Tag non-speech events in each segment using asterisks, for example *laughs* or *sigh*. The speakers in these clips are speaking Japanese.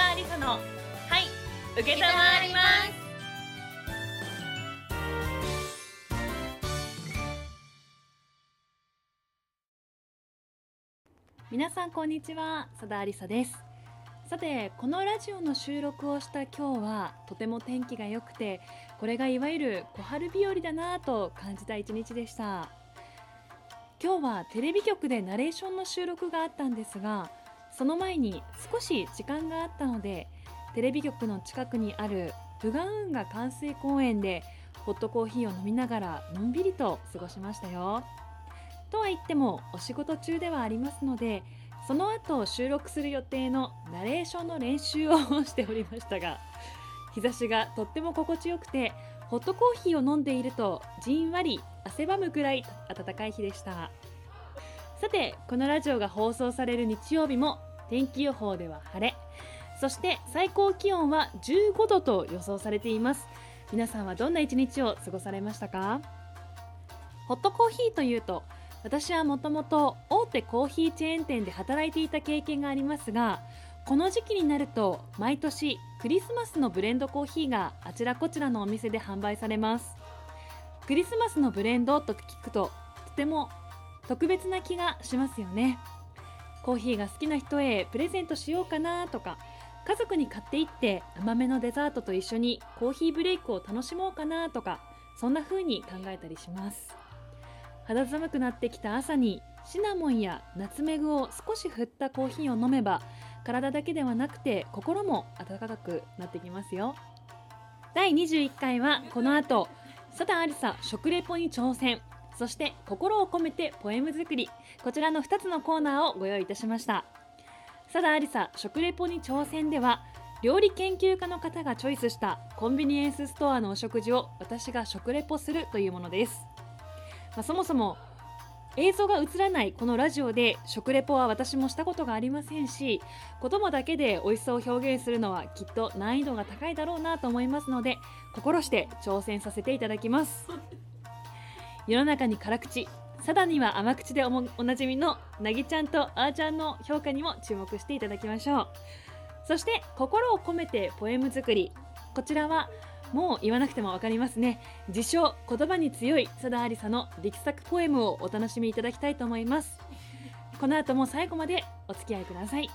田理沙のはい受けたまわります。皆さんこんにちは佐田有沙です。さてこのラジオの収録をした今日はとても天気が良くてこれがいわゆる小春日和だなぁと感じた一日でした。今日はテレビ局でナレーションの収録があったんですがその前に少し時間があったのでテレビ局の近くにある武岩運河関水公園でホットコーヒーを飲みながらのんびりと過ごしましたよ。とは言ってもお仕事中ではありますのでその後収録する予定のナレーションの練習をしておりましたが日差しがとっても心地よくてホットコーヒーを飲んでいるとじんわり汗ばむくらい暖かい日でした。さてこのラジオが放送される日曜日も天気予報では晴れ。そして最高気温は15度と予想されています。皆さんはどんな一日を過ごされましたか？ホットコーヒーというと私はもともと大手コーヒーチェーン店で働いていた経験がありますがこの時期になると毎年クリスマスのブレンドコーヒーがあちらこちらのお店で販売されます。クリスマスのブレンドと聞くととても特別な気がしますよね。コーヒーが好きな人へプレゼントしようかなとか家族に買っていって甘めのデザートと一緒にコーヒーブレイクを楽しもうかなとかそんな風に考えたりします。肌寒くなってきた朝にシナモンやナツメグを少し振ったコーヒーを飲めば体だけではなくて心も温かくなってきますよ。第21回はこの後。佐田ありさ食レポに挑戦。そして心を込めてポエム作り。こちらの2つのコーナーをご用意いたしました。佐田ありさ食レポに挑戦では料理研究家の方がチョイスしたコンビニエンスストアのお食事を私が食レポするというものです。まあ、そもそも映像が映らないこのラジオで食レポは私もしたことがありませんし言葉だけで美味しさを表現するのはきっと難易度が高いだろうなと思いますので心して挑戦させていただきます。*laughs* 世の中に辛口。サダには甘口でおもおなじみのなぎちゃんとあーちゃんの評価にも注目していただきましょう。そして心を込めてポエム作り。こちらはもう言わなくても分かりますね。自称言葉に強い佐田ありさの力作ポエムをお楽しみいただきたいと思います。この後も最後までお付き合いください。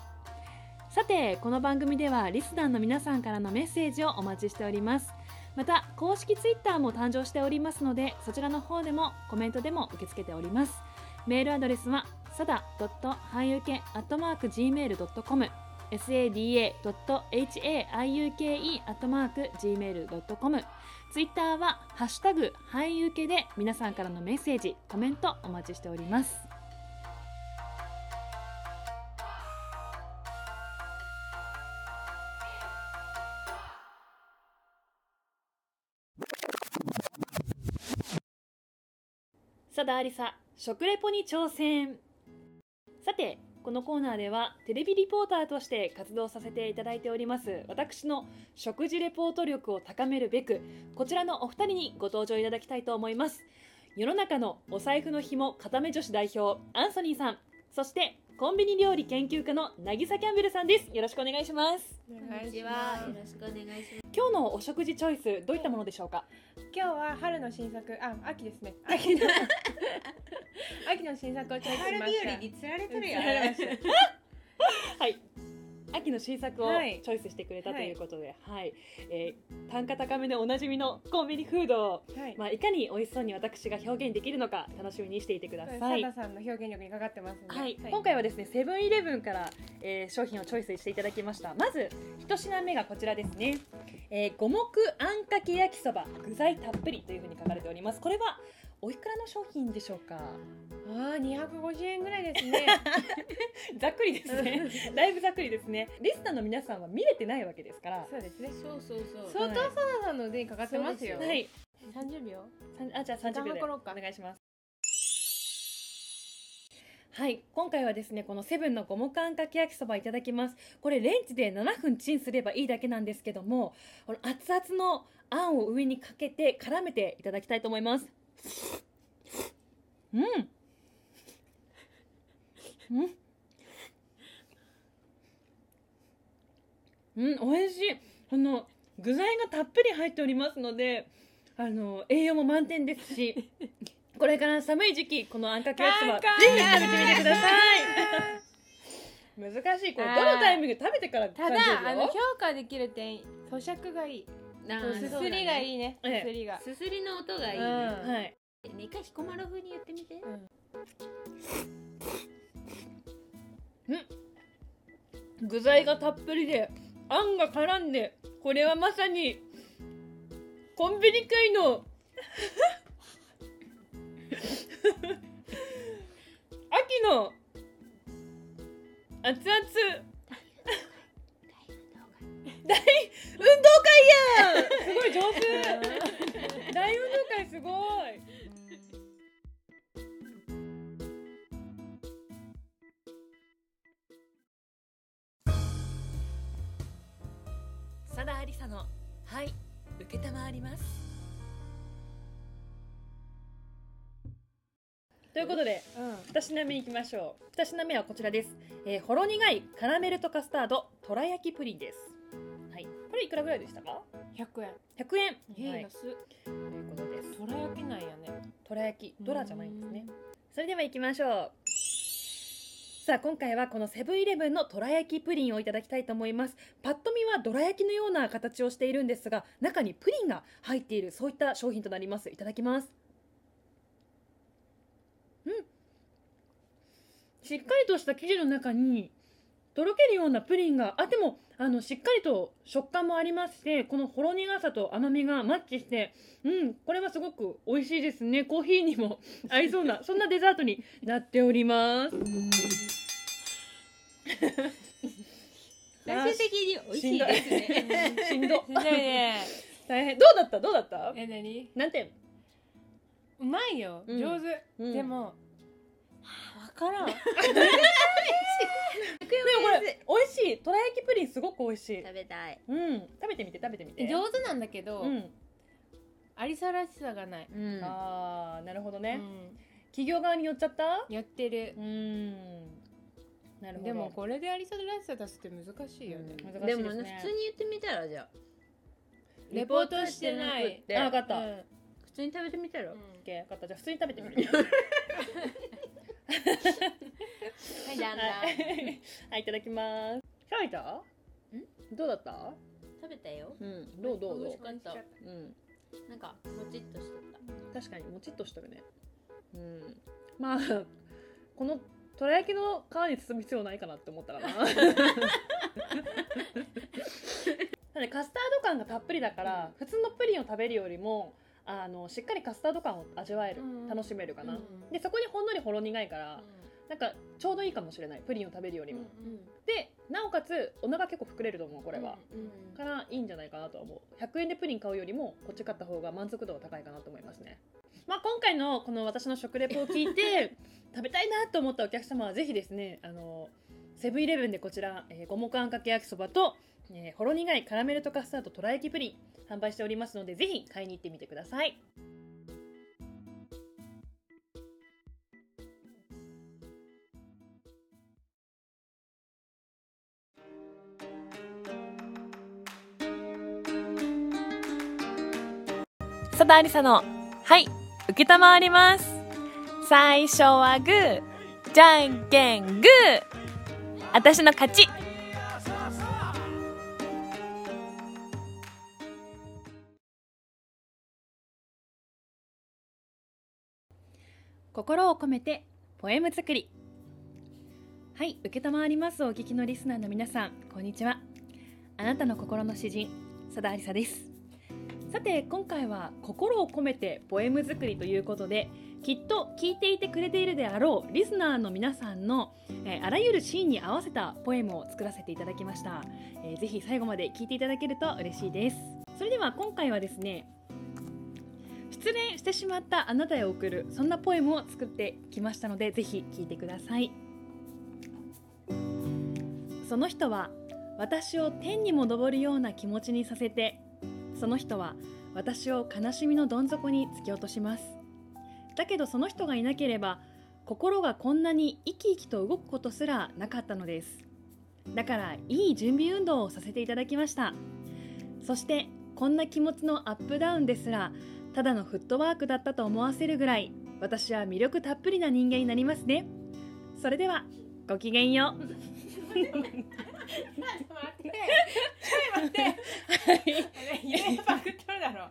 さてこの番組ではリスナーの皆さんからのメッセージをお待ちしております。また公式ツイッターも誕生しておりますのでそちらの方でもコメントでも受け付けております。メールアドレスはさだはゆけ .gmail.com sada.haiuke.gmail.com ツイッターは「ハッシュタグはいゆけ」で皆さんからのメッセージコメントお待ちしております。佐田ありさ食レポに挑戦。さてこのコーナーではテレビリポーターとして活動させていただいております私の食事レポート力を高めるべくこちらのお二人にご登場いただきたいと思います。世の中のお財布の紐固め女子代表アンソニーさんそしてコンビニ料理研究家の渚キャンベルさんですよろしくお願いしますこんにちは。よろしくお願いします。今日のお食事チョイスどういったものでしょうか？今日は春の新作、あ、秋ですね。*laughs* 秋の秋の新作をチョイスしました。に釣られてるよ釣られました *laughs* はい秋の新作をはい。チョイスしてくれたということで、はい。えー単価高めでおなじみのコンビニフードをはい。まあ、いかに美味しそうに私が表現できるのか楽しみにしていてください。サダさんの表現力にかかってますので。はい、今回はですねセブンイレブンから、えー商品をチョイスしていただきました。まず一品目がこちらですね、えー五目あんかけ焼きそば具材たっぷりというふうに書かれております。これはおいくらの商品でしょうか？ああ、二百五十円ぐらいですね。*laughs* ざっくりですね。だいぶざっくりですね。リスナーの皆さんは見れてないわけですから。そうですね。そうそうそう。相当サダさんの腕にかかってますよ。はい。三十秒。あじゃあ30秒で。お願いします。はい。今回はですねこのセブンの五目あんかけ焼きそばいただきます。これレンジで7分チンすればいいだけなんですけどもこの熱々のあんを上にかけて絡めていただきたいと思いますうん。うん。うん。美味しい。この具材がたっぷり入っておりますのであの栄養も満点ですし *laughs* これから寒い時期このあんかけ焼きそばぜひ食べてみてください。*laughs* 難しい。これどのタイミングで食べてからただあの評価できる点咀嚼がいいすすりがいいいね。ええ。すすりが。すすりの音がいいね、うん。はい。ね一回彦摩呂風に言ってみて、具材がたっぷりであんが絡んでこれはまさにコンビニ界の *laughs* 秋の熱々大運動会やん。すごい上手大運動会すごい佐田ありさのはい受けたまわりますということでうん。2品目いきましょう2品目はこちらです、えーほろ苦いカラメルとカスタードとら焼きプリンですこれいくらぐらいでしたか？100円。100円。えはい。安っということです。とら焼きなんやね。とら焼き。ドラじゃないんですね。それでは行きましょう。さあ今回はこのセブンイレブンのとら焼きプリンをいただきたいと思います。パッと見はどら焼きのような形をしているんですが中にプリンが入っているそういった商品となります。いただきます。うん。しっかりとした生地の中にとろけるようなプリンがあでもあのしっかりと食感もありましてこのほろ苦さと甘みがマッチしてうんこれはすごく美味しいですね。コーヒーにも *laughs* 合いそうなそんなデザートになっております。*laughs* 最終的に美味しいですね。しんど。*laughs* 大変。どうだった？どうだった？え何？何点？うまいよ。うん。上手。うん。でもわからんでもこれ美味しい。とら焼きプリンすごく美味しい。食べたい。うん。食べてみて食べてみて。上手なんだけどうん。ありさらしさがない。うん。あーなるほどね、うん。企業側に寄っちゃった？やってる。うーん。なるほど。でもこれでありさらしさ出すって難しいよね。うん。難しいでもね。ですね普通に言ってみたらじゃあレポートしてない。あ分かった、うん普通に食べてみたら、うん。オッケー分かった。じゃあ普通に食べてみる *laughs* はいだんだんはい、はい、いただきます。食べた？どうだった？食べたよ。うん。どう？どう？どう美味しかった。う？ん。なんかもちっとしてた。確かにもちっとしてるね。うん。まあ *laughs* このとら焼きの皮に包む必要ないかなって思ったかな。*laughs* なんでカスタード感がたっぷりだから、普通のプリンを食べるよりもあのしっかりカスタード感を味わえる、うん。楽しめるかな、うん。でそこにほんのりほろ苦いから、なんかちょうどいいかもしれない。プリンを食べるよりも、でなおかつお腹結構膨れると思うこれは、うんからいいんじゃないかなとは思う。100円でプリン買うよりもこっち買った方が満足度が高いかなと思いますね。まあ今回のこの私の食レポを聞いて *laughs* 食べたいなと思ったお客様はぜひですねあのセブンイレブンでこちら、えー五目あんかけ焼きそばと、えーほろ苦いカラメルとカスタードとら焼きプリン販売しておりますのでぜひ買いに行ってみてください佐田ありさのはい受けたまわります。最初はグーじゃんけんグー。私の勝ち。心を込めてポエム作り。はい受けたまわります。お聞きのリスナーの皆さんこんにちは。あなたの心の詩人佐田ありさです。さて今回は心を込めてポエム作りということできっと聞いていてくれているであろうリスナーの皆さんの、えーあらゆるシーンに合わせたポエムを作らせていただきました、えーぜひ最後まで聞いていただけると嬉しいです。それでは今回はですね失恋してしまったあなたへ送るそんなポエムを作ってきましたのでぜひ聞いてください。その人は私を天にも昇るような気持ちにさせてその人は私を悲しみのどん底に突き落とします。だけどその人がいなければ心がこんなに生き生きと動くことすらなかったのです。だからいい準備運動をさせていただきました。そしてこんな気持ちのアップダウンですらただのフットワークだったと思わせるぐらい私は魅力たっぷりな人間になりますね。それではごきげんよう。ってちょい待って。入れパクっとるだろ。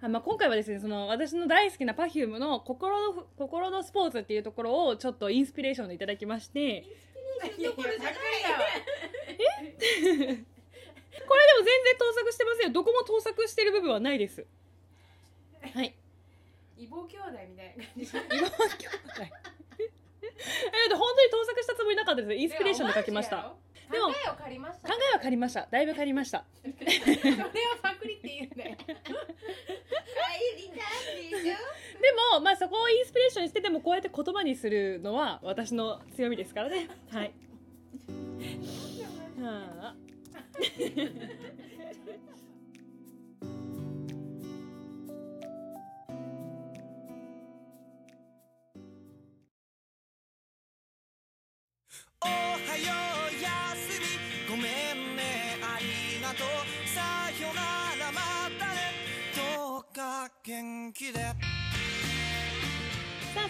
あまあ、今回はですねその私の大好きな Perfume の心の「心のスポーツ」っていうところをちょっとインスピレーションでいただきまして。いやいやパクリだわこれでも全然盗作してませんよ。どこも盗作してる部分はないです。はい。異母兄弟みたいな感じ。今は兄弟。えで本当に盗作したつもりなかったです。インスピレーションで書きましたでも考えを借りました。考えは借りました。だいぶ借りました。それはパクリって言うんだよ。でもまあそこをインスピレーションにしてでもこうやって言葉にするのは私の強みですからね。はい。*laughs* はあ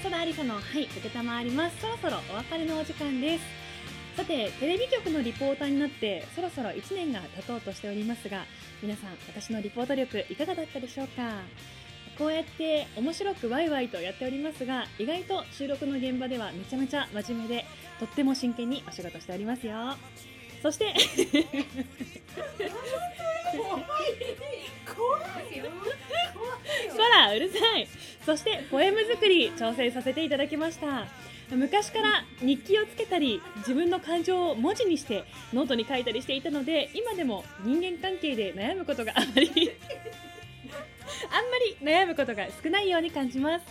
あ、そらありさの、はい、受けたまわります。そろそろお別れのお時間です。さて、テレビ局のリポーターになって、そろそろ1年が経とうとしておりますが、皆さん、私のリポート力、いかがだったでしょうか？こうやって面白くワイワイとやっておりますが、意外と収録の現場ではめちゃめちゃ真面目で、とっても真剣にお仕事しておりますよ。そして、*laughs* そらうるさい。そしてポエム作り挑戦させてい。ただきました昔から日記をつけたり自分の感情を文字にしてノートに書い。たりしてい。たので今でも人間関係で悩むことがあまりあんまり悩むことが少ない。ように感じます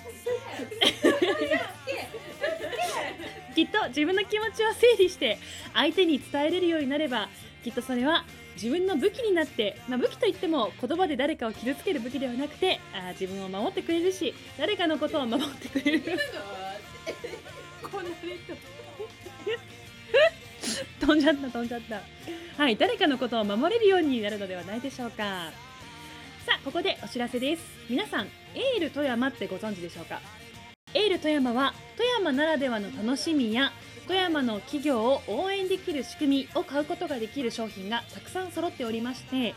きっと自分の気持ちを整理して相手に伝えれるようになればきっとそれは自分の武器になって、まあ、武器といっても言葉で誰かを傷つける武器ではなくてあー自分を守ってくれるし誰かのことを守ってくれる。飛んじゃった飛んじゃった。はい誰かのことを守れるようになるのではないでしょうか。さあここでお知らせです。皆さんエール富山ってご存知でしょうか？エール富山は富山ならではの楽しみや富山の企業を応援できる仕組みを買うことができる商品がたくさん揃っておりまして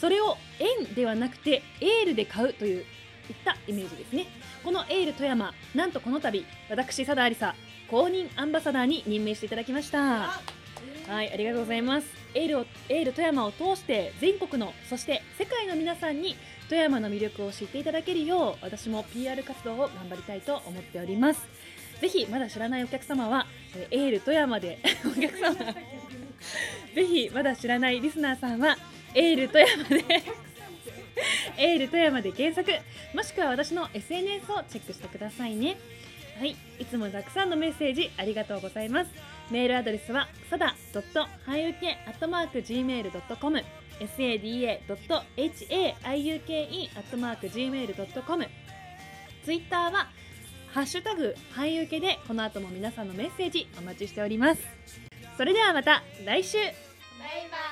それを円ではなくてエールで買うといういったイメージですね。このエール富山なんとこの度私佐田ありさ公認アンバサダーに任命していただきました。はいありがとうございます。エールをエール富山を通して全国のそして世界の皆さんに富山の魅力を知っていただけるよう私も PR 活動を頑張りたいと思っております。ぜひまだ知らないお客様はえエール富山で *laughs* お客様ぜひまだ知らないリスナーさんはエール富山で *laughs* エール富山で検索もしくは私の SNS をチェックしてくださいね。はいいつもたくさんのメッセージありがとうございます。メールアドレスはさだ .hayuke.gmail.com sada.hayuke.gmail.com ツイッターはハッシュタグ俳優系でこの後も皆さんのメッセージお待ちしております。それではまた来週。バイバイ。